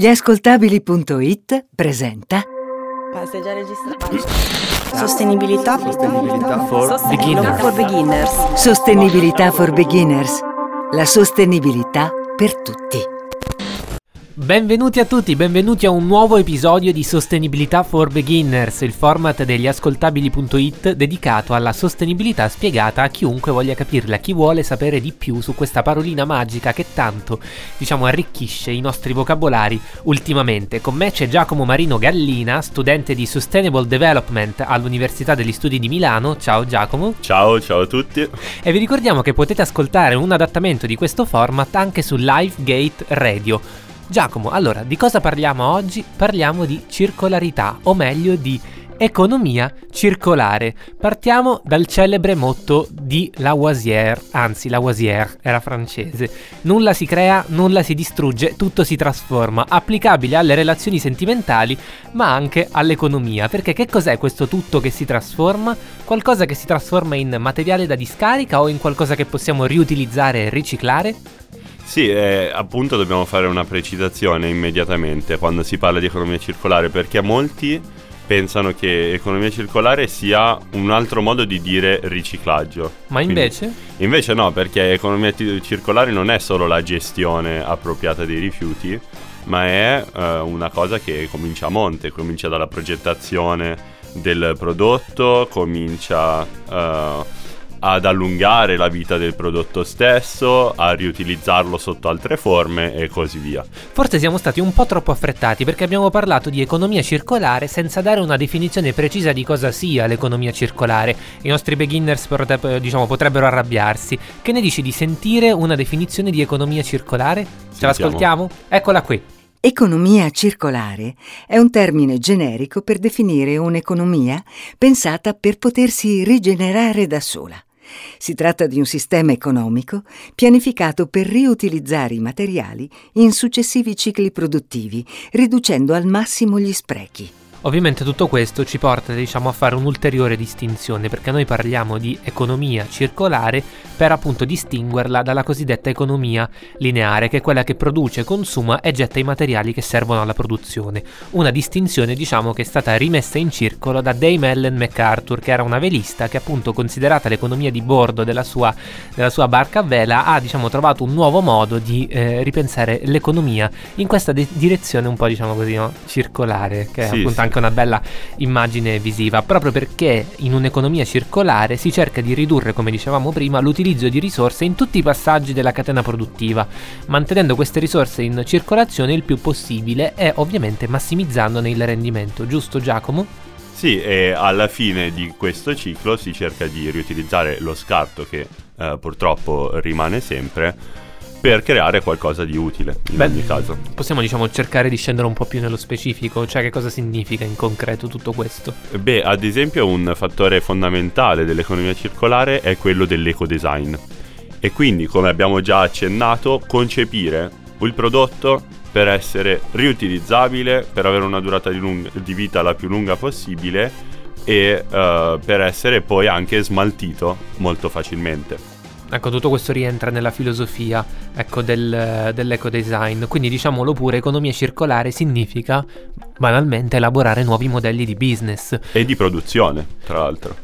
Gliascoltabili.it presenta Ma sei già registrato? Sostenibilità. Sostenibilità for Sostenibilità for beginners. Sostenibilità for Beginners. La sostenibilità per tutti. Benvenuti a tutti, benvenuti a un nuovo episodio di Sostenibilità for Beginners, il format degli ascoltabili.it dedicato alla sostenibilità spiegata a chiunque voglia capirla, a chi vuole sapere di più su questa parolina magica che tanto, diciamo, arricchisce i nostri vocabolari ultimamente. Con me c'è Giacomo Marino Gallina, studente di Sustainable Development all'Università degli Studi di Milano. Ciao Giacomo. Ciao, ciao a tutti. E vi ricordiamo che potete ascoltare un adattamento di questo format anche su Livegate Radio. Giacomo, allora, di cosa parliamo oggi? Parliamo di circolarità, o meglio di economia circolare. Partiamo dal celebre motto di Lavoisier, anzi Lavoisier era francese. Nulla si crea, nulla si distrugge, tutto si trasforma, applicabile alle relazioni sentimentali, ma anche all'economia, perché che cos'è questo tutto che si trasforma? Qualcosa che si trasforma in materiale da discarica o in qualcosa che possiamo riutilizzare e riciclare? Sì, eh, appunto dobbiamo fare una precisazione immediatamente quando si parla di economia circolare, perché molti pensano che economia circolare sia un altro modo di dire riciclaggio. Ma invece? Quindi, invece no, perché economia t- circolare non è solo la gestione appropriata dei rifiuti, ma è eh, una cosa che comincia a monte, comincia dalla progettazione del prodotto, comincia... Eh, ad allungare la vita del prodotto stesso, a riutilizzarlo sotto altre forme e così via. Forse siamo stati un po' troppo affrettati perché abbiamo parlato di economia circolare senza dare una definizione precisa di cosa sia l'economia circolare. I nostri beginners diciamo, potrebbero arrabbiarsi. Che ne dici di sentire una definizione di economia circolare? Ce l'ascoltiamo? Eccola qui. Economia circolare è un termine generico per definire un'economia pensata per potersi rigenerare da sola. Si tratta di un sistema economico pianificato per riutilizzare i materiali in successivi cicli produttivi, riducendo al massimo gli sprechi. Ovviamente tutto questo ci porta diciamo, a fare un'ulteriore distinzione perché noi parliamo di economia circolare per appunto distinguerla dalla cosiddetta economia lineare che è quella che produce, consuma e getta i materiali che servono alla produzione. Una distinzione diciamo che è stata rimessa in circolo da Dame Ellen MacArthur che era una velista che appunto considerata l'economia di bordo della sua, della sua barca a vela ha diciamo trovato un nuovo modo di eh, ripensare l'economia in questa de- direzione un po' diciamo così no? circolare che è Sì, appunto sì. Anche una bella immagine visiva, proprio perché in un'economia circolare si cerca di ridurre, come dicevamo prima, l'utilizzo di risorse in tutti i passaggi della catena produttiva, mantenendo queste risorse in circolazione il più possibile e ovviamente massimizzandone il rendimento, giusto Giacomo? Sì, e alla fine di questo ciclo si cerca di riutilizzare lo scarto che eh, purtroppo rimane sempre per creare qualcosa di utile in Beh, ogni caso. Possiamo diciamo cercare di scendere un po' più nello specifico, cioè che cosa significa in concreto tutto questo? Beh, ad esempio un fattore fondamentale dell'economia circolare è quello dell'ecodesign. E quindi, come abbiamo già accennato, concepire il prodotto per essere riutilizzabile, per avere una durata di, lung- di vita la più lunga possibile e eh, per essere poi anche smaltito molto facilmente. Ecco, tutto questo rientra nella filosofia ecco, del, dell'ecodesign. Quindi diciamolo pure, economia circolare significa banalmente elaborare nuovi modelli di business. E di produzione, tra l'altro.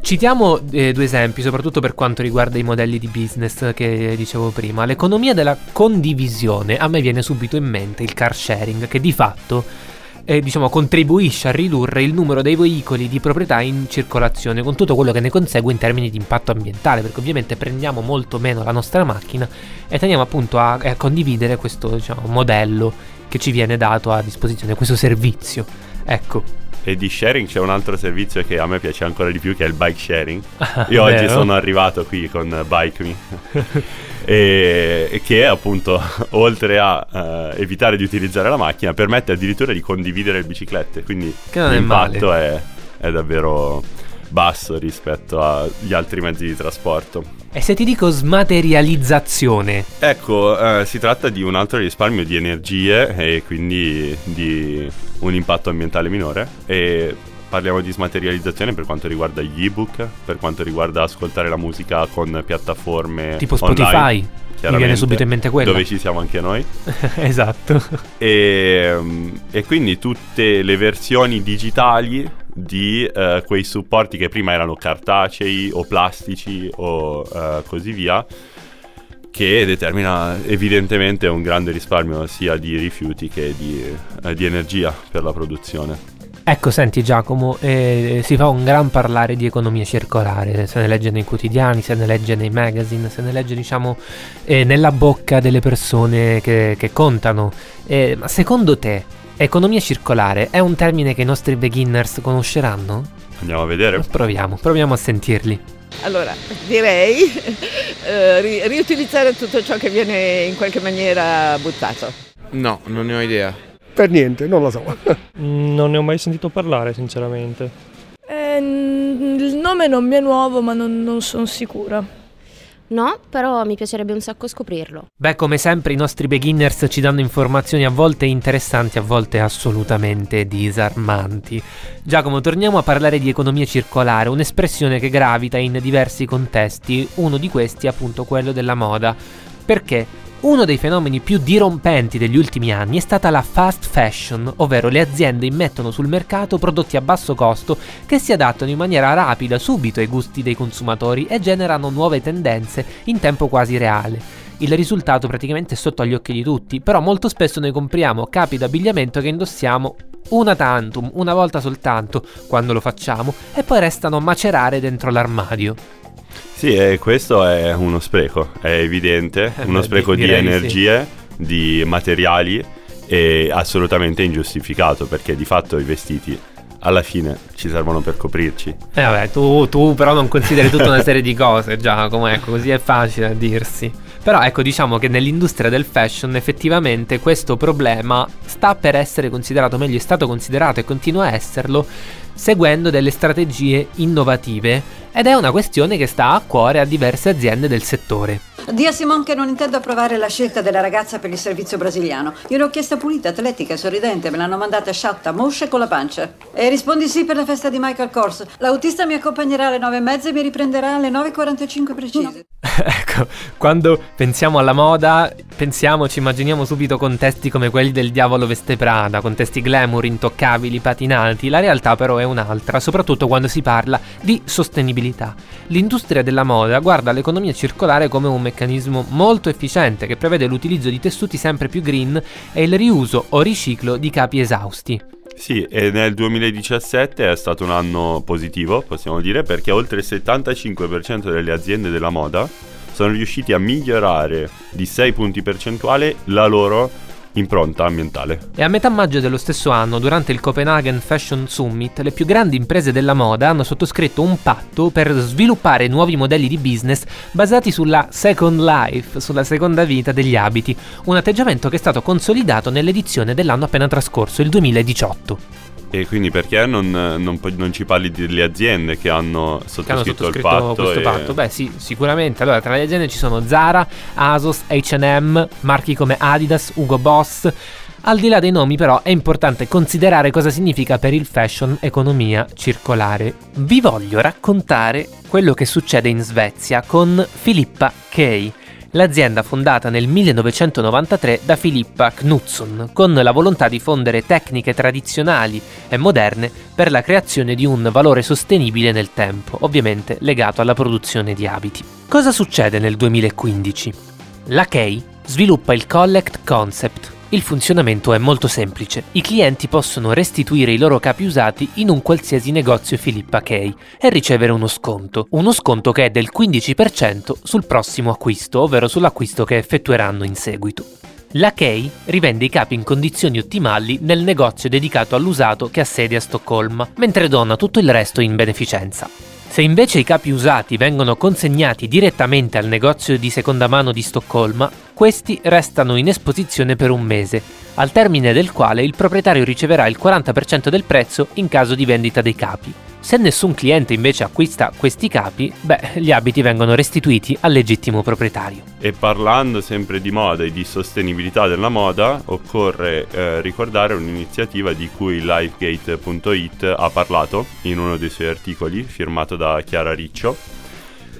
Citiamo eh, due esempi, soprattutto per quanto riguarda i modelli di business che dicevo prima. L'economia della condivisione, a me viene subito in mente il car sharing, che di fatto eh, diciamo, contribuisce a ridurre il numero dei veicoli di proprietà in circolazione, con tutto quello che ne consegue in termini di impatto ambientale, perché ovviamente prendiamo molto meno la nostra macchina e teniamo appunto a, a condividere questo diciamo, modello che ci viene dato a disposizione, questo servizio. Ecco. E di sharing c'è un altro servizio che a me piace ancora di più che è il bike sharing. Io oggi sono arrivato qui con Bike Me. e, che appunto, oltre a eh, evitare di utilizzare la macchina, permette addirittura di condividere le biciclette. Quindi non è l'impatto è, è davvero basso rispetto agli altri mezzi di trasporto. E se ti dico smaterializzazione, Ecco, eh, si tratta di un altro risparmio di energie e quindi di un impatto ambientale minore e parliamo di smaterializzazione per quanto riguarda gli ebook, per quanto riguarda ascoltare la musica con piattaforme tipo Spotify. Online, Mi viene subito in mente quello. Dove ci siamo anche noi. esatto. E, e, quindi tutte le versioni digitali di uh, quei supporti che prima erano cartacei o plastici o uh, così via che determina evidentemente un grande risparmio sia di rifiuti che di, eh, di energia per la produzione. Ecco, senti Giacomo, eh, si fa un gran parlare di economia circolare, se ne legge nei quotidiani, se ne legge nei magazine, se ne legge diciamo eh, nella bocca delle persone che, che contano. Eh, ma secondo te, economia circolare è un termine che i nostri beginners conosceranno? Andiamo a vedere. Proviamo, proviamo a sentirli. Allora, direi eh, ri- riutilizzare tutto ciò che viene in qualche maniera buttato. No, non ne ho idea. Per niente, non lo so. Mm, non ne ho mai sentito parlare, sinceramente. Eh, il nome non mi è nuovo, ma non, non sono sicura. No, però mi piacerebbe un sacco scoprirlo. Beh, come sempre i nostri beginners ci danno informazioni a volte interessanti, a volte assolutamente disarmanti. Giacomo, torniamo a parlare di economia circolare, un'espressione che gravita in diversi contesti, uno di questi appunto quello della moda. Perché? Uno dei fenomeni più dirompenti degli ultimi anni è stata la fast fashion, ovvero le aziende immettono sul mercato prodotti a basso costo che si adattano in maniera rapida subito ai gusti dei consumatori e generano nuove tendenze in tempo quasi reale. Il risultato praticamente è sotto agli occhi di tutti, però molto spesso noi compriamo capi d'abbigliamento che indossiamo una tantum, una volta soltanto, quando lo facciamo, e poi restano a macerare dentro l'armadio. Sì, e questo è uno spreco, è evidente, Eh uno beh, spreco di- di energie, di materiali e assolutamente ingiustificato perché di fatto i vestiti alla fine ci servono per coprirci. Eh vabbè, tu, tu però non consideri tutta una serie di cose, Giacomo, ecco, così è facile a dirsi. Però ecco, diciamo che nell'industria del fashion effettivamente questo problema sta per essere considerato, meglio è stato considerato e continua a esserlo, seguendo delle strategie innovative ed è una questione che sta a cuore a diverse aziende del settore. Dì a Simon che non intendo approvare la scelta della ragazza per il servizio brasiliano. Gliel'ho chiesta pulita, atletica, sorridente, me l'hanno mandata sciatta, moscia e con la pancia. E rispondi sì per la festa di Michael Kors. L'autista mi accompagnerà alle nove e mezza e mi riprenderà alle 9.45 precise. ecco, quando pensiamo alla moda, pensiamo, ci immaginiamo subito contesti come quelli del diavolo veste Prada, contesti glamour, intoccabili, patinanti. La realtà però è un'altra, soprattutto quando si parla di sostenibilità. L'industria della moda guarda l'economia circolare come un meccanismo molto efficiente che prevede l'utilizzo di tessuti sempre più green e il riuso o riciclo di capi esausti. Sì, e nel 2017 è stato un anno positivo, possiamo dire, perché oltre il 75% delle aziende della moda sono riusciti a migliorare di 6 punti percentuali la loro impronta ambientale. E a metà maggio dello stesso anno, durante il Copenhagen Fashion Summit, le più grandi imprese della moda hanno sottoscritto un patto per sviluppare nuovi modelli di business basati sulla Second Life, sulla seconda vita degli abiti, un atteggiamento che è stato consolidato nell'edizione dell'anno appena trascorso, il 2018. E quindi perché non, non non ci parli delle aziende che hanno sottoscritto, Che hanno sottoscritto il patto? questo e- patto? Beh, sì, sicuramente. Allora, tra le aziende ci sono Zara, Asos, HM, marchi come Adidas, Hugo Boss. Al di là dei nomi, però, è importante considerare cosa significa per il fashion economia circolare. Vi voglio raccontare quello che succede in Svezia con Filippa Kay. L'azienda fondata nel 1993 da Filippa Knutsson, con la volontà di fondere tecniche tradizionali e moderne per la creazione di un valore sostenibile nel tempo, ovviamente legato alla produzione di abiti. Cosa succede nel 2015? La Kay sviluppa il Collect Concept. Il funzionamento è molto semplice. I clienti possono restituire i loro capi usati in un qualsiasi negozio Filippa Kay e ricevere uno sconto. Uno sconto che è del 15% sul prossimo acquisto, ovvero sull'acquisto che effettueranno in seguito. La Kay rivende i capi in condizioni ottimali nel negozio dedicato all'usato che ha sede a Stoccolma, mentre dona tutto il resto in beneficenza. Se invece i capi usati vengono consegnati direttamente al negozio di seconda mano di Stoccolma, questi restano in esposizione per un mese, al termine del quale il proprietario riceverà il 40% del prezzo in caso di vendita dei capi. Se nessun cliente invece acquista questi capi, beh, gli abiti vengono restituiti al legittimo proprietario. E parlando sempre di moda e di sostenibilità della moda, occorre eh, ricordare un'iniziativa di cui Lifegate.it ha parlato in uno dei suoi articoli, firmato da Chiara Riccio,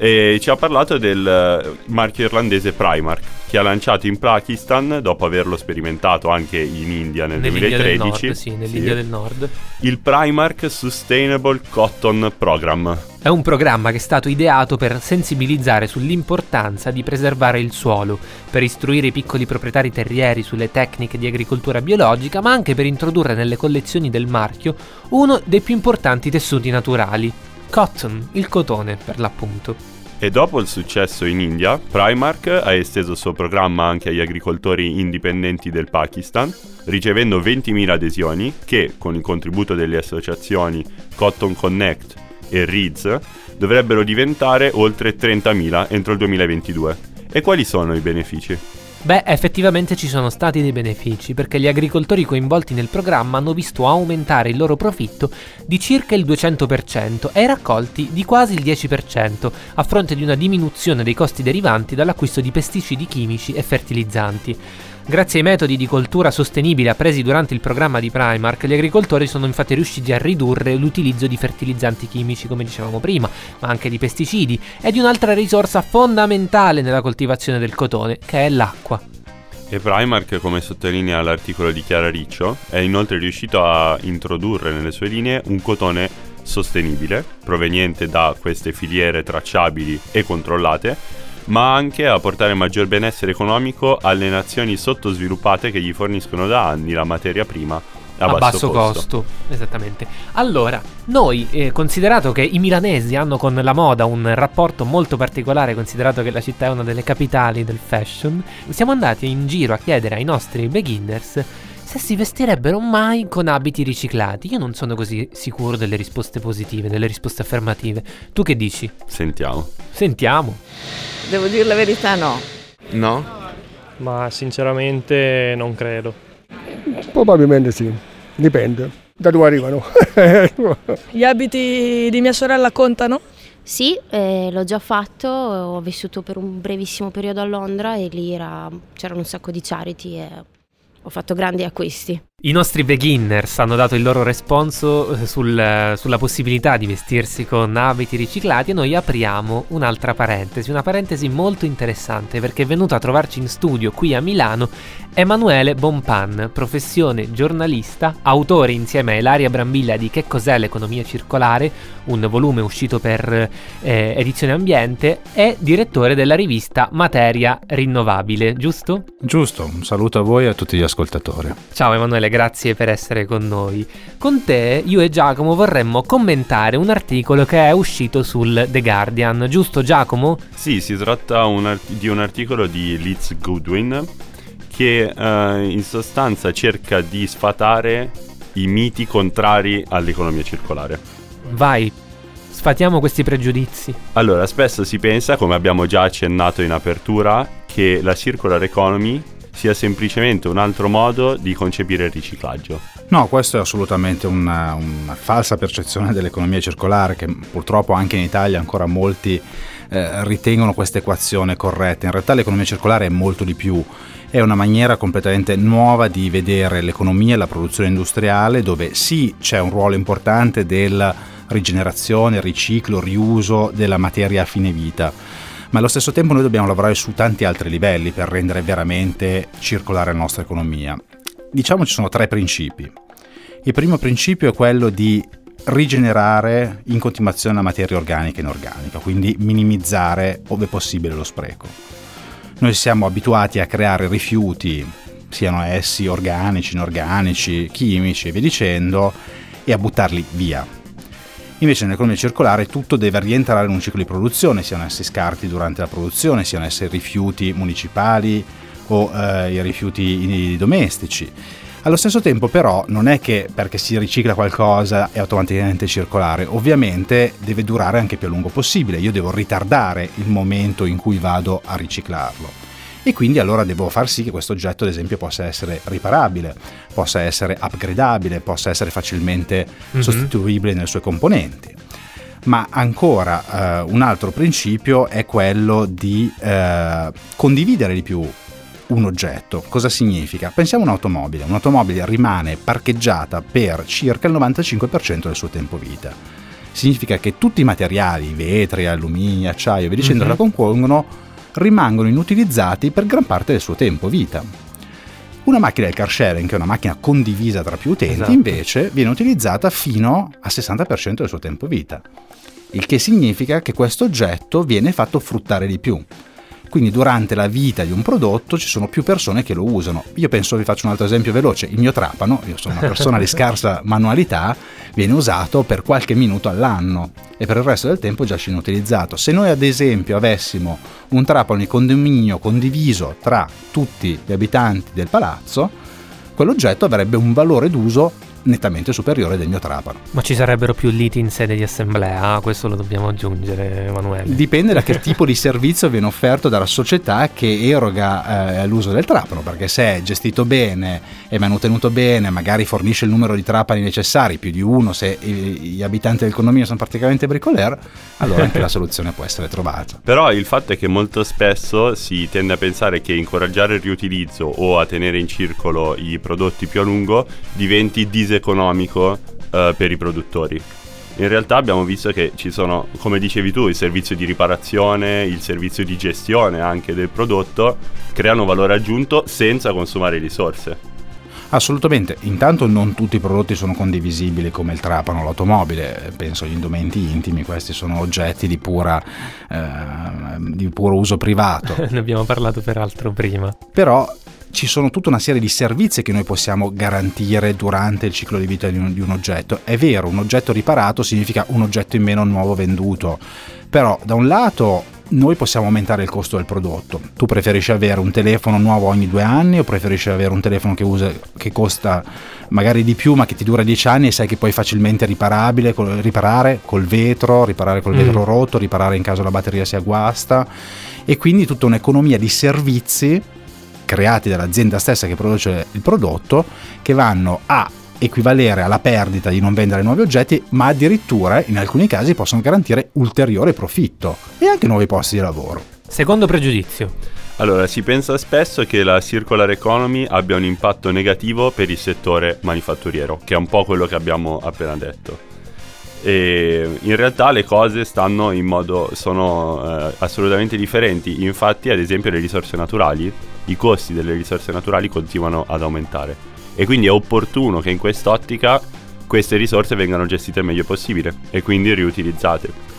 e ci ha parlato del eh, marchio irlandese Primark che ha lanciato in Pakistan dopo averlo sperimentato anche in India nel Nell'India 2013 del Nord, sì, nell'India sì, del Nord. il Primark Sustainable Cotton Program È un programma che è stato ideato per sensibilizzare sull'importanza di preservare il suolo, per istruire i piccoli proprietari terrieri sulle tecniche di agricoltura biologica, ma anche per introdurre nelle collezioni del marchio uno dei più importanti tessuti naturali, cotton, il cotone per l'appunto. E dopo il successo in India, Primark ha esteso il suo programma anche agli agricoltori indipendenti del Pakistan, ricevendo 20.000 adesioni che, con il contributo delle associazioni Cotton Connect e Reeds, dovrebbero diventare oltre 30.000 entro il 2022. E quali sono i benefici? Beh, effettivamente ci sono stati dei benefici perché gli agricoltori coinvolti nel programma hanno visto aumentare il loro profitto di circa il 200% e i raccolti di quasi il 10%, a fronte di una diminuzione dei costi derivanti dall'acquisto di pesticidi chimici e fertilizzanti. Grazie ai metodi di coltura sostenibile appresi durante il programma di Primark, gli agricoltori sono infatti riusciti a ridurre l'utilizzo di fertilizzanti chimici, come dicevamo prima, ma anche di pesticidi e di un'altra risorsa fondamentale nella coltivazione del cotone, che è l'acqua. E Primark, come sottolinea l'articolo di Chiara Riccio, è inoltre riuscito a introdurre nelle sue linee un cotone sostenibile, proveniente da queste filiere tracciabili e controllate, ma anche a portare maggior benessere economico alle nazioni sottosviluppate che gli forniscono da anni la materia prima a, basso, basso costo. Esattamente. Allora, noi, eh, considerato che i milanesi hanno con la moda un rapporto molto particolare, considerato che la città è una delle capitali del fashion, siamo andati in giro a chiedere ai nostri beginners se si vestirebbero mai con abiti riciclati. Io non sono così sicuro delle risposte positive, delle risposte affermative. Tu che dici? Sentiamo. Sentiamo. Devo dire la verità, no. No? Ma sinceramente non credo. Probabilmente sì, dipende da dove arrivano. Gli abiti di mia sorella contano? Sì, eh, l'ho già fatto, ho vissuto per un brevissimo periodo a Londra e lì era- c'erano un sacco di charity e ho fatto grandi acquisti. I nostri beginners hanno dato il loro responso eh, sul- sulla possibilità di vestirsi con abiti riciclati e noi apriamo un'altra parentesi, una parentesi molto interessante perché è venuto a trovarci in studio qui a Milano Emanuele Bonpan, professione giornalista, autore insieme a Ilaria Brambilla di Che cos'è l'economia circolare, un volume uscito per eh, Edizione Ambiente, e direttore della rivista Materia Rinnovabile, giusto? Giusto, un saluto a voi e a tutti gli ascoltatori. Ciao Emanuele, grazie per essere con noi. Con te, io e Giacomo vorremmo commentare un articolo che è uscito sul The Guardian, giusto Giacomo? Sì, si tratta un art- di un articolo di Liz Goodwin che eh, in sostanza cerca di sfatare i miti contrari all'economia circolare. Vai, sfatiamo questi pregiudizi. Allora, spesso si pensa, come abbiamo già accennato in apertura, che la circular economy sia semplicemente un altro modo di concepire il riciclaggio. No, questo è assolutamente una, una falsa percezione dell'economia circolare che purtroppo anche in Italia ancora molti eh, ritengono questa equazione corretta. In realtà l'economia circolare è molto di più, è una maniera completamente nuova di vedere l'economia e la produzione industriale dove sì c'è un ruolo importante della rigenerazione, riciclo, riuso della materia a fine vita, ma allo stesso tempo noi dobbiamo lavorare su tanti altri livelli per rendere veramente circolare la nostra economia. Diciamo ci sono tre principi. Il primo principio è quello di rigenerare in continuazione la materia organica e inorganica, quindi minimizzare ove possibile lo spreco. Noi siamo abituati a creare rifiuti, siano essi organici, inorganici, chimici e via dicendo, e a buttarli via. Invece nell'economia circolare tutto deve rientrare in un ciclo di produzione, siano essi scarti durante la produzione, siano essi rifiuti municipali o eh, i rifiuti domestici. Allo stesso tempo però non è che perché si ricicla qualcosa è automaticamente circolare, ovviamente deve durare anche più a lungo possibile, io devo ritardare il momento in cui vado a riciclarlo. E quindi allora devo far sì che questo oggetto ad esempio possa essere riparabile, possa essere upgradabile, possa essere facilmente Mhm. sostituibile nelle sue componenti. Ma ancora eh, un altro principio è quello di eh, condividere di più un oggetto. Cosa significa? Pensiamo a un'automobile. Un'automobile rimane parcheggiata per circa il 95% del suo tempo vita. Significa che tutti i materiali, vetri, alluminio, acciaio e via dicendo, Mhm. che la compongono, rimangono inutilizzati per gran parte del suo tempo vita. Una macchina del car sharing, che è una macchina condivisa tra più utenti, Esatto. invece viene utilizzata fino al 60% del suo tempo vita. Il che significa che questo oggetto viene fatto fruttare di più. Quindi durante la vita di un prodotto ci sono più persone che lo usano. Io penso, vi faccio un altro esempio veloce, il mio trapano, io sono una persona di scarsa manualità, viene usato per qualche minuto all'anno e per il resto del tempo già inutilizzato. Se noi ad esempio avessimo un trapano di condominio condiviso tra tutti gli abitanti del palazzo, quell'oggetto avrebbe un valore d'uso nettamente superiore del mio trapano. Ma ci sarebbero più liti in sede di assemblea, questo lo dobbiamo aggiungere, Emanuele. Dipende da che tipo di servizio viene offerto dalla società che eroga eh, l'uso del trapano, perché se è gestito bene, è manutenuto bene, magari fornisce il numero di trapani necessari, più di uno, se i- gli abitanti del condominio sono praticamente bricoler, allora anche la soluzione può essere trovata. Però il fatto è che molto spesso si tende a pensare che incoraggiare il riutilizzo o a tenere in circolo i prodotti più a lungo diventi diseconomico eh, per i produttori. In realtà abbiamo visto che ci sono, come dicevi tu, il servizio di riparazione, il servizio di gestione anche del prodotto, creano valore aggiunto senza consumare risorse. Assolutamente, intanto non tutti i prodotti sono condivisibili come il trapano l'automobile, penso agli indumenti intimi, questi sono oggetti di, pura, eh, di puro uso privato. ne abbiamo parlato peraltro prima. però ci sono tutta una serie di servizi che noi possiamo garantire durante il ciclo di vita di un, di un oggetto. È vero, un oggetto riparato significa un oggetto in meno nuovo venduto, però da un lato noi possiamo aumentare il costo del prodotto. Tu preferisci avere un telefono nuovo ogni due anni o preferisci avere un telefono che, usa, che costa magari di più ma che ti dura dieci anni e sai che puoi facilmente riparabile, col- riparare col vetro, riparare col Mm. vetro rotto, riparare in caso la batteria sia guasta e quindi tutta un'economia di servizi creati dall'azienda stessa che produce il prodotto che vanno a equivalere alla perdita di non vendere nuovi oggetti, ma addirittura in alcuni casi possono garantire ulteriore profitto e anche nuovi posti di lavoro. Secondo pregiudizio. Allora, si pensa spesso che la circular economy abbia un impatto negativo per il settore manifatturiero, che è un po' quello che abbiamo appena detto. E in realtà le cose stanno in modo sono eh, assolutamente differenti. Infatti, ad esempio, le risorse naturali, i costi delle risorse naturali continuano ad aumentare. E quindi è opportuno che in quest'ottica queste risorse vengano gestite il meglio possibile e quindi riutilizzate.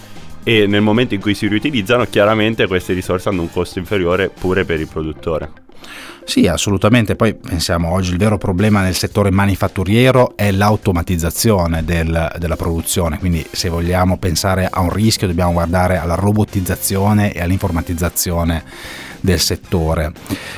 E nel momento in cui si riutilizzano, chiaramente queste risorse hanno un costo inferiore pure per il produttore. Sì, assolutamente. Poi pensiamo oggi il vero problema nel settore manifatturiero è l'automatizzazione del- della produzione, quindi se vogliamo pensare a un rischio dobbiamo guardare alla robotizzazione e all'informatizzazione del settore.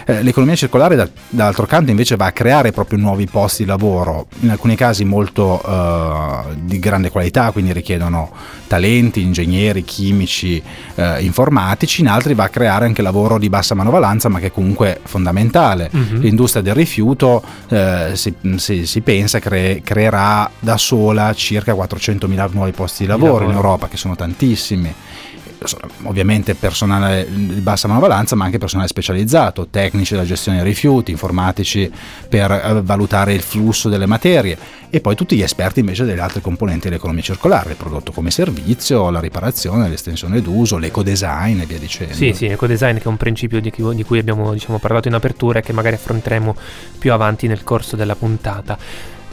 Eh, l'economia circolare da- dall'altro canto invece va a creare proprio nuovi posti di lavoro, in alcuni casi molto eh, di grande qualità, quindi richiedono talenti, ingegneri, chimici, eh, informatici, in altri va a creare anche lavoro di bassa manovalanza ma che comunque fondamentale. Mhm. L'industria del rifiuto eh, si, si- si pensa cre- creerà da sola circa 400.000 nuovi posti di lavoro, lavoro. in Europa, che sono tantissimi. Ovviamente personale di bassa manovalanza, ma anche personale specializzato, tecnici della gestione dei rifiuti, informatici per eh, valutare il flusso delle materie e poi tutti gli esperti invece delle altre componenti dell'economia circolare, il prodotto come servizio, la riparazione, l'estensione d'uso, l'ecodesign e via dicendo. Sì, sì, ecodesign che è un principio di cui, di cui abbiamo diciamo, parlato in apertura e che magari affronteremo più avanti nel corso della puntata.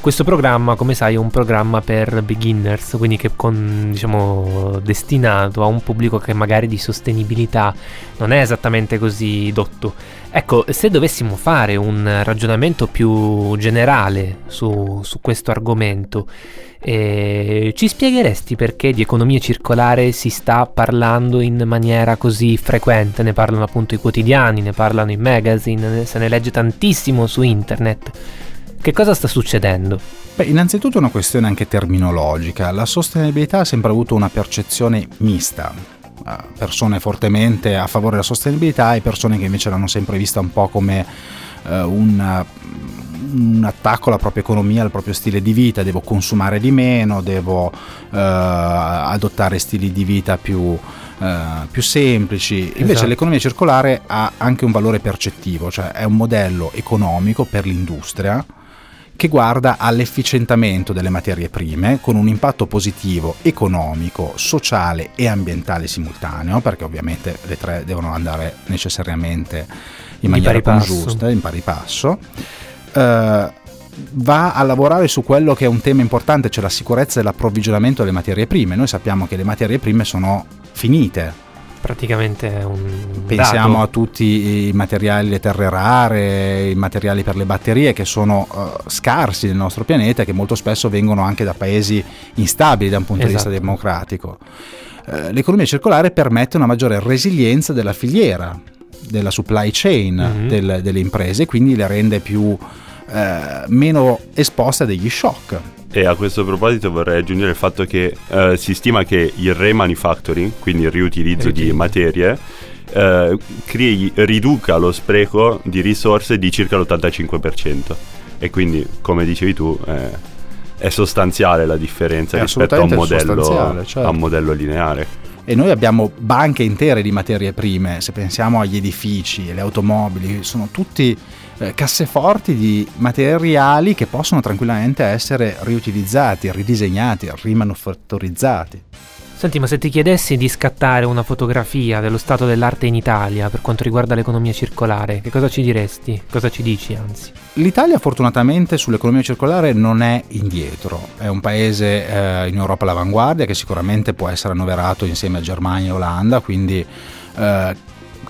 Questo programma, come sai, è un programma per beginners, quindi che con, diciamo, destinato a un pubblico che magari di sostenibilità non è esattamente così dotto. Ecco, se dovessimo fare un ragionamento più generale su, su questo argomento, eh, ci spiegheresti perché di economia circolare si sta parlando in maniera così frequente? Ne parlano appunto i quotidiani, ne parlano i magazine, ne- se ne legge tantissimo su internet. Che cosa sta succedendo? Beh, innanzitutto è una questione anche terminologica. La sostenibilità ha sempre avuto una percezione mista. persone fortemente a favore della sostenibilità e persone che invece l'hanno sempre vista un po' come eh, un, un, attacco alla propria economia, al proprio stile di vita, devo consumare di meno, devo eh, adottare stili di vita più, eh, più semplici. Invece Esatto. l'economia circolare ha anche un valore percettivo, cioè è un modello economico per l'industria che guarda all'efficientamento delle materie prime con un impatto positivo economico, sociale e ambientale simultaneo, perché ovviamente le tre devono andare necessariamente in maniera passo. congiusta, in pari passo. Eh, va a lavorare su quello che è un tema importante, cioè la sicurezza dell'approvvigionamento delle materie prime. Noi sappiamo che le materie prime sono finite, Praticamente un Pensiamo dato. a tutti i materiali, le terre rare, i materiali per le batterie che sono eh, scarsi nel nostro pianeta e che molto spesso vengono anche da paesi instabili da un punto di Esatto. vista democratico. Eh, l'economia circolare permette una maggiore resilienza della filiera, della supply chain Mhm. del- delle imprese quindi le rende più eh, meno esposte a degli shock. E a questo proposito vorrei aggiungere il fatto che eh, si stima che il remanufacturing, quindi il riutilizzo di materie, eh, crei- riduca lo spreco di risorse di circa l'85%. E quindi, come dicevi tu, eh, è sostanziale la differenza È rispetto a un, modello, certo. a un modello lineare. E noi abbiamo banche intere di materie prime, se pensiamo agli edifici, alle automobili, sono tutti eh, casseforti di materiali che possono tranquillamente essere riutilizzati, ridisegnati, rimanufattorizzati. Senti, ma se ti chiedessi di scattare una fotografia dello stato dell'arte in Italia per quanto riguarda l'economia circolare, che cosa ci diresti? Cosa ci dici, anzi? L'Italia fortunatamente sull'economia circolare non è indietro, è un paese eh, in Europa all'avanguardia che sicuramente può essere annoverato insieme a Germania e Olanda, quindi eh,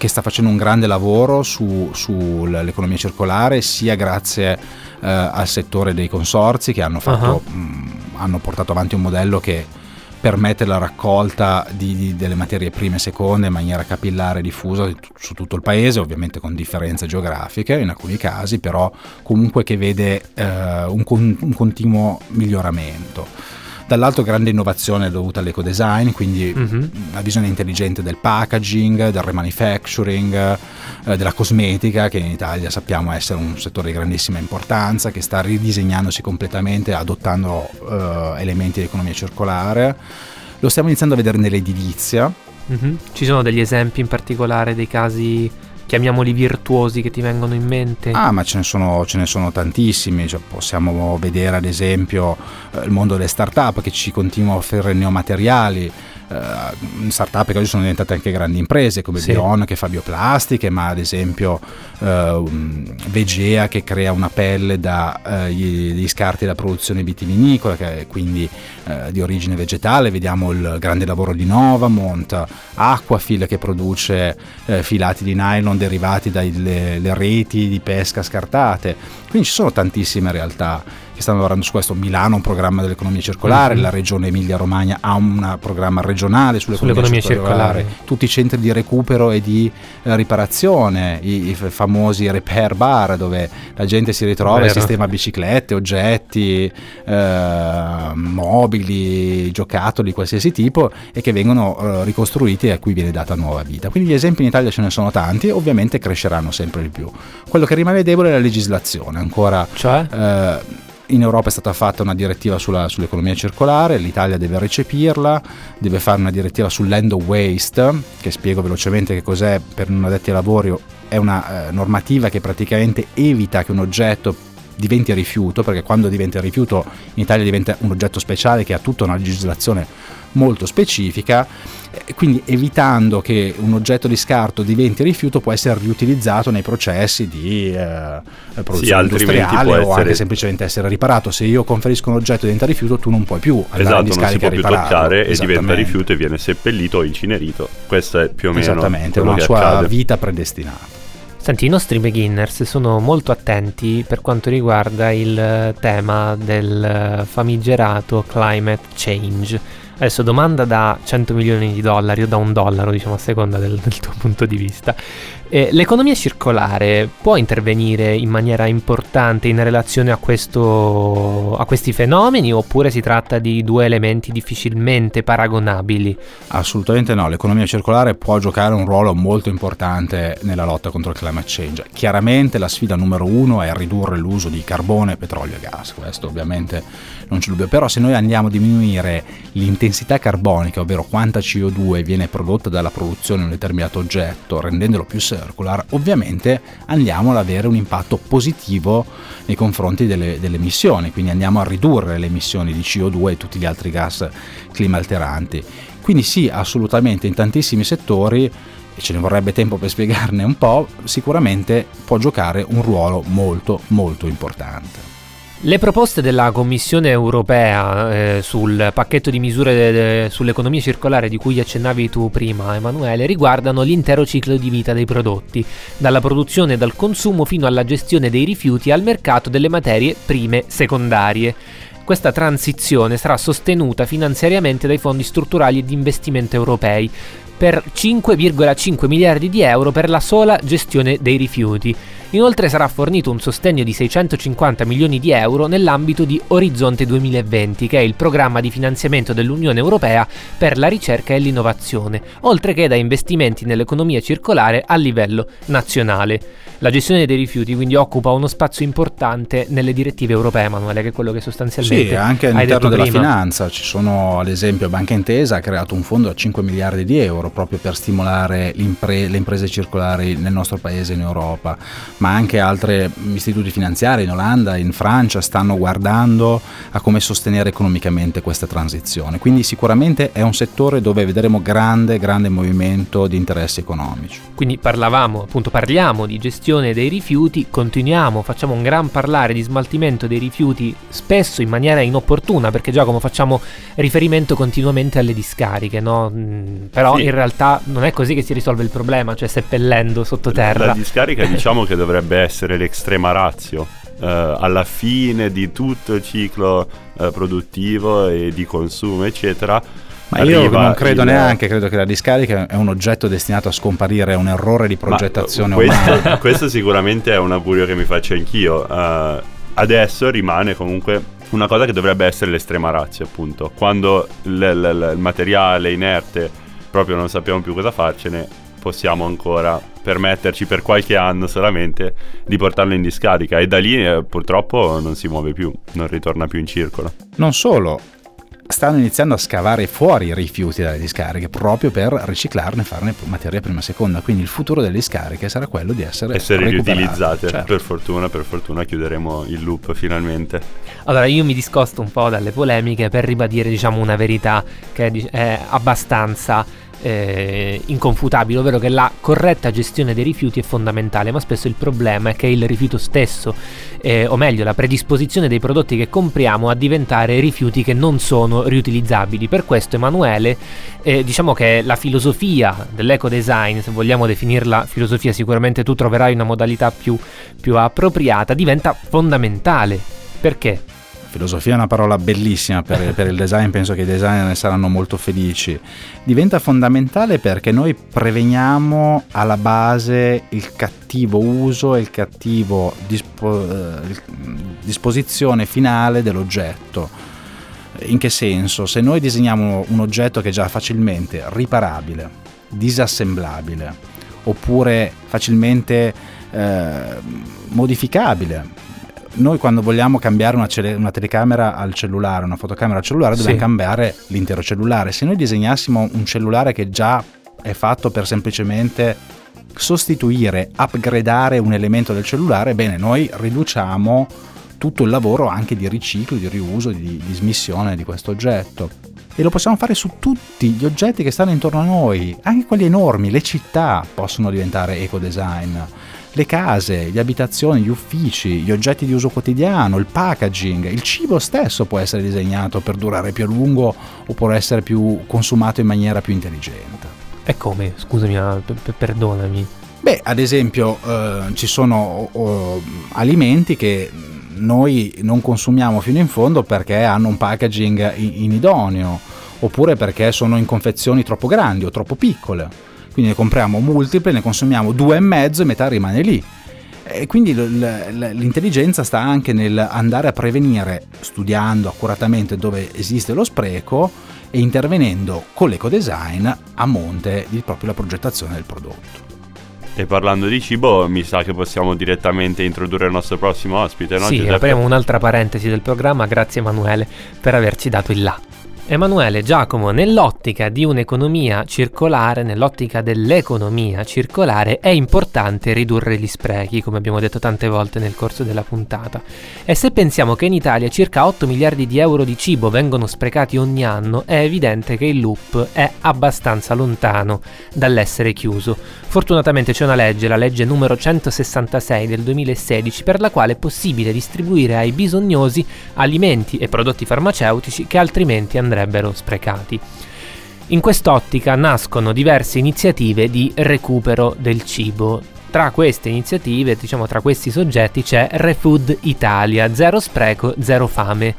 che sta facendo un grande lavoro su- sull'economia circolare sia grazie eh, al settore dei consorzi che hanno, fatto, mh, hanno portato avanti un modello che permette la raccolta di- di- delle materie prime e seconde in maniera capillare e diffusa su- su tutto il paese, ovviamente con differenze geografiche in alcuni casi, però comunque che vede eh, un, con- un continuo miglioramento. Dall'altro grande innovazione dovuta all'ecodesign, quindi Mhm. la visione intelligente del packaging, del remanufacturing, eh, della cosmetica, che in Italia sappiamo essere un settore di grandissima importanza, che sta ridisegnandosi completamente, adottando eh, elementi di economia circolare. Lo stiamo iniziando a vedere nell'edilizia. Mhm. Ci sono degli esempi in particolare dei casi, chiamiamoli virtuosi, che ti vengono in mente? Ah, ma ce ne sono, ce ne sono tantissimi. Cioè, possiamo vedere ad esempio eh, il mondo delle start-up che ci continua a offrire neomateriali. Eh, start-up che oggi sono diventate anche grandi imprese come Sì. Bion che fa bioplastiche, ma ad esempio eh, um, Vegea che crea una pelle dagli scarti della produzione vitivinicola, che è quindi eh, di origine vegetale. Vediamo il grande lavoro di Novamont, Aquafil che produce eh, filati di nylon derivati dalle le reti di pesca scartate. Quindi ci sono tantissime realtà che stanno lavorando su questo. Milano ha un programma dell'economia circolare, Mhm. la regione Emilia-Romagna ha un programma regionale sull'economia, Sull'economia circolare. circolare. tutti i centri di recupero e di eh, riparazione, i, i famosi repair bar dove la gente si ritrova e sistema biciclette, oggetti, eh, mobili, giocattoli, qualsiasi tipo e che vengono eh, ricostruiti e a cui viene data nuova vita. Quindi gli esempi in Italia ce ne sono tanti e ovviamente cresceranno sempre di più. Quello che rimane debole è la legislazione, ancora Cioè? eh, in Europa è stata fatta una direttiva sulla- sull'economia circolare, l'Italia deve recepirla, deve fare una direttiva sull'end of waste, che spiego velocemente che cos'è per non addetti ai lavori, è una eh, normativa che praticamente evita che un oggetto diventi rifiuto, perché quando diventa rifiuto in Italia diventa un oggetto speciale che ha tutta una legislazione molto specifica, e quindi evitando che un oggetto di scarto diventi rifiuto può essere riutilizzato nei processi di eh, produzione altrimenti industriale può o essere- anche semplicemente essere riparato. Se io conferisco un oggetto e diventa rifiuto, tu non puoi più andare in Esatto, non si può a più toccare e diventa rifiuto e viene seppellito o incenerito. Questo è più o meno Esattamente, una che sua accade. vita predestinata. Senti, i nostri beginners sono molto attenti per quanto riguarda il eh, tema del eh, famigerato climate change. Adesso domanda da 100 milioni di dollari o da un dollaro, diciamo a seconda del, del tuo punto di vista. Eh, l'economia circolare può intervenire in maniera importante in relazione a, questo, a questi fenomeni oppure si tratta di due elementi difficilmente paragonabili? Assolutamente no, l'economia circolare può giocare un ruolo molto importante nella lotta contro il climate change. Chiaramente la sfida numero uno è ridurre l'uso di carbone, petrolio e gas, questo ovviamente non c'è dubbio, però se noi andiamo a diminuire l'intensità carbonica, ovvero quanta CO2 viene prodotta dalla produzione di un determinato oggetto, rendendolo più circular, ovviamente andiamo ad avere un impatto positivo nei confronti delle, delle emissioni, quindi andiamo a ridurre le emissioni di CO2 e tutti gli altri gas climalteranti. Quindi sì, assolutamente in tantissimi settori e ce ne vorrebbe tempo per spiegarne un po', sicuramente può giocare un ruolo molto molto importante. Le proposte della Commissione europea eh, sul pacchetto di misure de- de- sull'economia circolare di cui accennavi tu prima, Emanuele, riguardano l'intero ciclo di vita dei prodotti, dalla produzione e dal consumo fino alla gestione dei rifiuti al mercato delle materie prime secondarie. Questa transizione sarà sostenuta finanziariamente dai fondi strutturali e di investimento europei per 5,5 miliardi di euro per la sola gestione dei rifiuti. Inoltre sarà fornito un sostegno di 650 milioni di euro nell'ambito di Orizzonte 2020, che è il programma di finanziamento dell'Unione Europea per la ricerca e l'innovazione, oltre che da investimenti nell'economia circolare a livello nazionale. La gestione dei rifiuti quindi occupa uno spazio importante nelle direttive europee, Emanuele, che è quello che sostanzialmente Sì, anche all'interno della prima. finanza. Ci sono, ad esempio, Banca Intesa ha creato un fondo a 5 miliardi di euro proprio per stimolare le imprese circolari nel nostro paese in Europa ma anche altri istituti finanziari in Olanda, in Francia stanno guardando a come sostenere economicamente questa transizione. Quindi sicuramente è un settore dove vedremo grande, grande movimento di interessi economici. Quindi parlavamo, appunto parliamo di gestione dei rifiuti, continuiamo, facciamo un gran parlare di smaltimento dei rifiuti spesso in maniera inopportuna perché Giacomo facciamo riferimento continuamente alle discariche, no? Mm, però sì. in realtà non è così che si risolve il problema, cioè seppellendo sottoterra. La discarica diciamo che dovrebbe essere l'extrema razio. Uh, alla fine di tutto il ciclo uh, produttivo e di consumo, eccetera. Ma io non credo il... neanche, credo che la discarica è un oggetto destinato a scomparire, è un errore di progettazione Ma, questo, questo, sicuramente è un augurio che mi faccio anch'io. Uh, adesso rimane comunque una cosa che dovrebbe essere l'estrema razza, appunto. Quando l- l- il materiale inerte proprio non sappiamo più cosa farcene, possiamo ancora permetterci per qualche anno solamente di portarlo in discarica e da lì eh, purtroppo non si muove più, non ritorna più in circolo. Non solo, stanno iniziando a scavare fuori i rifiuti dalle discariche proprio per riciclarne e farne materia prima e seconda. Quindi il futuro delle discariche sarà quello di essere, essere riutilizzate. Certo. Per fortuna, per fortuna chiuderemo il loop finalmente. Allora io mi discosto un po' dalle polemiche per ribadire diciamo una verità che è, è abbastanza eh, inconfutabile, ovvero che la corretta gestione dei rifiuti è fondamentale, ma spesso il problema è che il rifiuto stesso, eh, o meglio la predisposizione dei prodotti che compriamo a diventare rifiuti che non sono riutilizzabili. Per questo Emanuele, eh, diciamo che la filosofia dell'eco design, se vogliamo definirla filosofia, sicuramente tu troverai una modalità più, più appropriata, diventa fondamentale. Perché? Filosofia è una parola bellissima per, per, il design, penso che i designer ne saranno molto felici. Diventa fondamentale perché noi preveniamo alla base il cattivo uso e il cattivo dispo, eh, disposizione finale dell'oggetto. In che senso? Se noi disegniamo un oggetto che è già facilmente riparabile, disassemblabile, oppure facilmente eh, modificabile, noi quando vogliamo cambiare una, cele- una, telecamera al cellulare, una fotocamera al cellulare, dobbiamo sì. cambiare l'intero cellulare. Se noi disegnassimo un cellulare che già è fatto per semplicemente sostituire, upgradare un elemento del cellulare, bene, noi riduciamo tutto il lavoro anche di riciclo, di riuso, di, di smissione di questo oggetto. E lo possiamo fare su tutti gli oggetti che stanno intorno a noi, anche quelli enormi, le città possono diventare eco design le case, le abitazioni, gli uffici, gli oggetti di uso quotidiano, il packaging, il cibo stesso può essere disegnato per durare più a lungo o può essere più consumato in maniera più intelligente. E come? Scusami, ah, perdonami. Beh, ad esempio eh, ci sono oh, alimenti che noi non consumiamo fino in fondo perché hanno un packaging inidoneo oppure perché sono in confezioni troppo grandi o troppo piccole. Quindi ne compriamo multiple, ne consumiamo due e mezzo e metà rimane lì. E quindi l'intelligenza sta anche nel andare a prevenire, studiando accuratamente dove esiste lo spreco e intervenendo con l'ecodesign a monte di proprio la progettazione del prodotto. E parlando di cibo, mi sa che possiamo direttamente introdurre il nostro prossimo ospite, no? Sì, Giuseppe? apriamo un'altra parentesi del programma, grazie Emanuele per averci dato il là. Emanuele Giacomo, nell'ottica di un'economia circolare, nell'ottica dell'economia circolare, è importante ridurre gli sprechi, come abbiamo detto tante volte nel corso della puntata. E se pensiamo che in Italia circa 8 miliardi di euro di cibo vengono sprecati ogni anno, è evidente che il loop è abbastanza lontano dall'essere chiuso. Fortunatamente c'è una legge, la legge numero 166 del 2016, per la quale è possibile distribuire ai bisognosi alimenti e prodotti farmaceutici che altrimenti andrebbero andrebbero sprecati. In quest'ottica nascono diverse iniziative di recupero del cibo. Tra queste iniziative, diciamo tra questi soggetti, c'è Refood Italia, zero spreco, zero fame.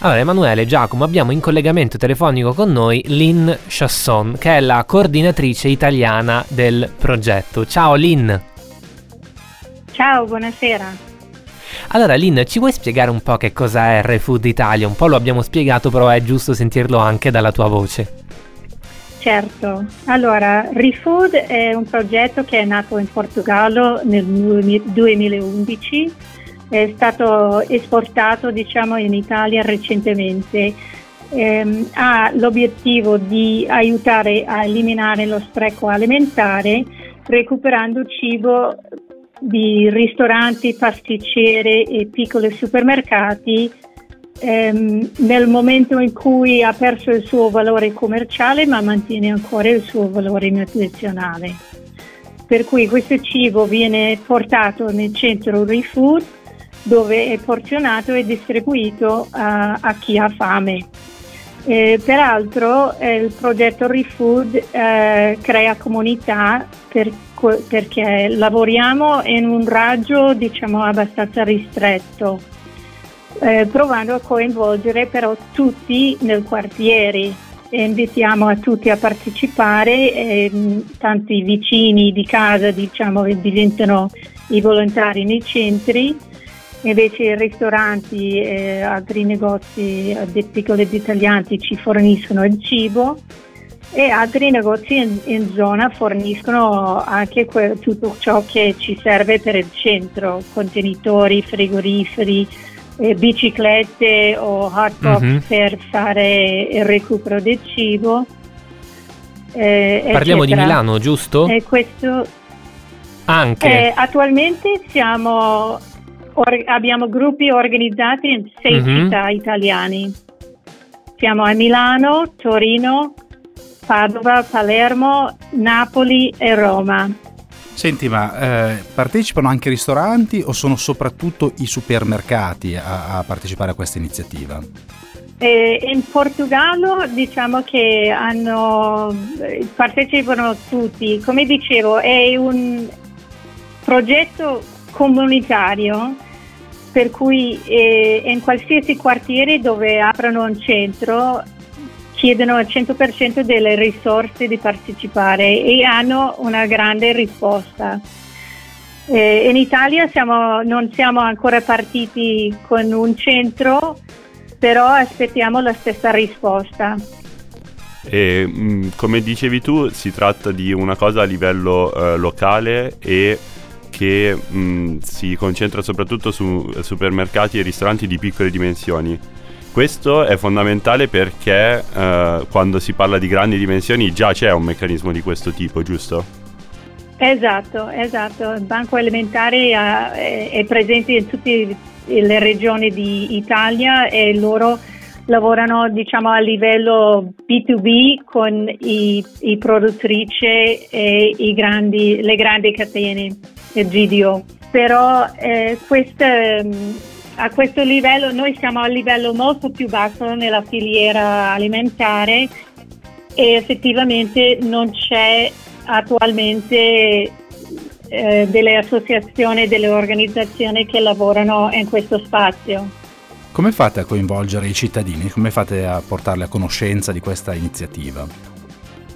Allora, Emanuele, Giacomo, abbiamo in collegamento telefonico con noi Lynn Chasson, che è la coordinatrice italiana del progetto. Ciao Lynn! Ciao, buonasera. Allora, Lynn, ci vuoi spiegare un po' che cosa è ReFood Italia? Un po' lo abbiamo spiegato, però è giusto sentirlo anche dalla tua voce. Certo, allora ReFood è un progetto che è nato in Portogallo nel 2011, è stato esportato diciamo, in Italia recentemente. Eh, ha l'obiettivo di aiutare a eliminare lo spreco alimentare recuperando cibo di ristoranti, pasticcere e piccoli supermercati ehm, nel momento in cui ha perso il suo valore commerciale ma mantiene ancora il suo valore nutrizionale. Per cui questo cibo viene portato nel centro ReFood dove è porzionato e distribuito a, a chi ha fame. Eh, peraltro eh, il progetto ReFood eh, crea comunità per, perché lavoriamo in un raggio diciamo abbastanza ristretto, eh, provando a coinvolgere però tutti nel quartiere. E invitiamo a tutti a partecipare, e, tanti vicini di casa diciamo diventano i volontari nei centri. Invece ristoranti e altri negozi di piccoli dettaglianti ci forniscono il cibo e altri negozi in, in zona forniscono anche que- tutto ciò che ci serve per il centro, contenitori, frigoriferi, eh, biciclette o hot box mm-hmm. per fare il recupero del cibo. Eh, Parliamo eccetera. di Milano, giusto? E questo anche. Eh, attualmente siamo Or- abbiamo gruppi organizzati in sei mm-hmm. città italiane. Siamo a Milano, Torino, Padova, Palermo, Napoli e Roma. Senti, ma eh, partecipano anche ristoranti o sono soprattutto i supermercati a, a partecipare a questa iniziativa? Eh, in Portogallo diciamo che hanno, partecipano tutti. Come dicevo, è un progetto comunitario per cui eh, in qualsiasi quartiere dove aprono un centro chiedono al 100% delle risorse di partecipare e hanno una grande risposta. Eh, in Italia siamo, non siamo ancora partiti con un centro, però aspettiamo la stessa risposta. E, mm, come dicevi tu, si tratta di una cosa a livello eh, locale e che mh, si concentra soprattutto su supermercati e ristoranti di piccole dimensioni. Questo è fondamentale perché eh, quando si parla di grandi dimensioni già c'è un meccanismo di questo tipo, giusto? Esatto, esatto. Il Banco Alimentare uh, è, presente in tutte le regioni d'Italia e loro lavorano diciamo, a livello B2B con i, i produttrici e i grandi, le grandi catene il GDO. Però eh, queste, mm, a questo livello noi siamo a livello molto più basso nella filiera alimentare e effettivamente non c'è attualmente eh, delle associazioni, delle organizzazioni che lavorano in questo spazio. Come fate a coinvolgere i cittadini? Come fate a portarli a conoscenza di questa iniziativa?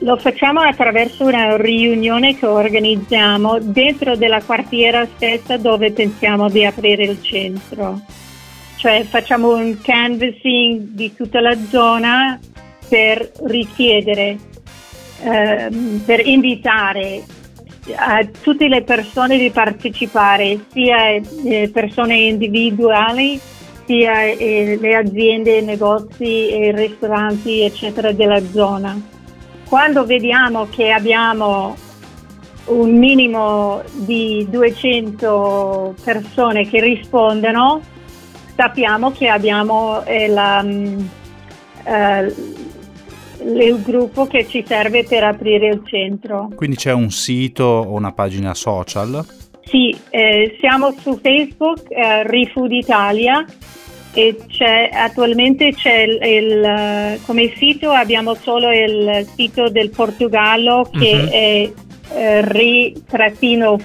Lo facciamo attraverso una riunione che organizziamo dentro della quartiera stessa dove pensiamo di aprire il centro. Cioè facciamo un canvassing di tutta la zona per richiedere, ehm, per invitare a tutte le persone di partecipare, sia eh, persone individuali sia eh, le aziende, i negozi, i ristoranti, eccetera, della zona. Quando vediamo che abbiamo un minimo di 200 persone che rispondono, sappiamo che abbiamo eh, la, eh, il gruppo che ci serve per aprire il centro. Quindi c'è un sito o una pagina social? Sì, eh, siamo su Facebook, eh, ReFood Italia e c'è, attualmente c'è il, il, come sito abbiamo solo il sito del Portogallo che uh-huh. è eh, re-food.org.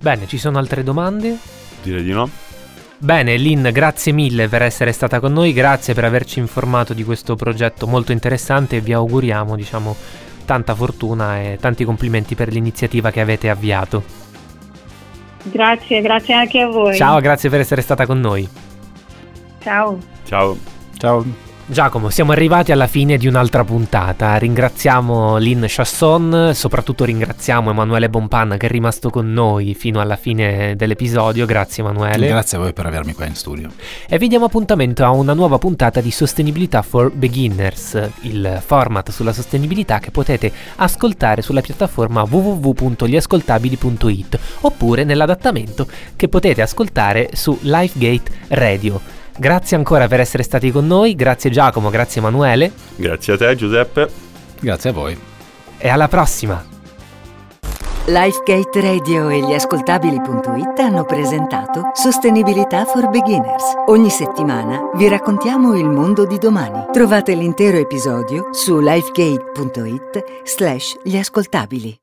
Bene, ci sono altre domande? Direi di no. Bene, Lynn, grazie mille per essere stata con noi, grazie per averci informato di questo progetto molto interessante e vi auguriamo, diciamo, tanta fortuna e tanti complimenti per l'iniziativa che avete avviato. Grazie, grazie anche a voi. Ciao, grazie per essere stata con noi. Ciao. Ciao. Ciao. Giacomo, siamo arrivati alla fine di un'altra puntata. Ringraziamo Lynn Chasson, soprattutto ringraziamo Emanuele Bompan che è rimasto con noi fino alla fine dell'episodio. Grazie Emanuele. Grazie a voi per avermi qua in studio. E vi diamo appuntamento a una nuova puntata di Sostenibilità for Beginners, il format sulla sostenibilità che potete ascoltare sulla piattaforma www.gliascoltabili.it oppure nell'adattamento che potete ascoltare su Lifegate Radio. Grazie ancora per essere stati con noi, grazie Giacomo, grazie Emanuele. Grazie a te Giuseppe. Grazie a voi. E alla prossima. Lifegate Radio e gli ascoltabili.it hanno presentato Sostenibilità for Beginners. Ogni settimana vi raccontiamo il mondo di domani. Trovate l'intero episodio su lifegate.it slash gli ascoltabili.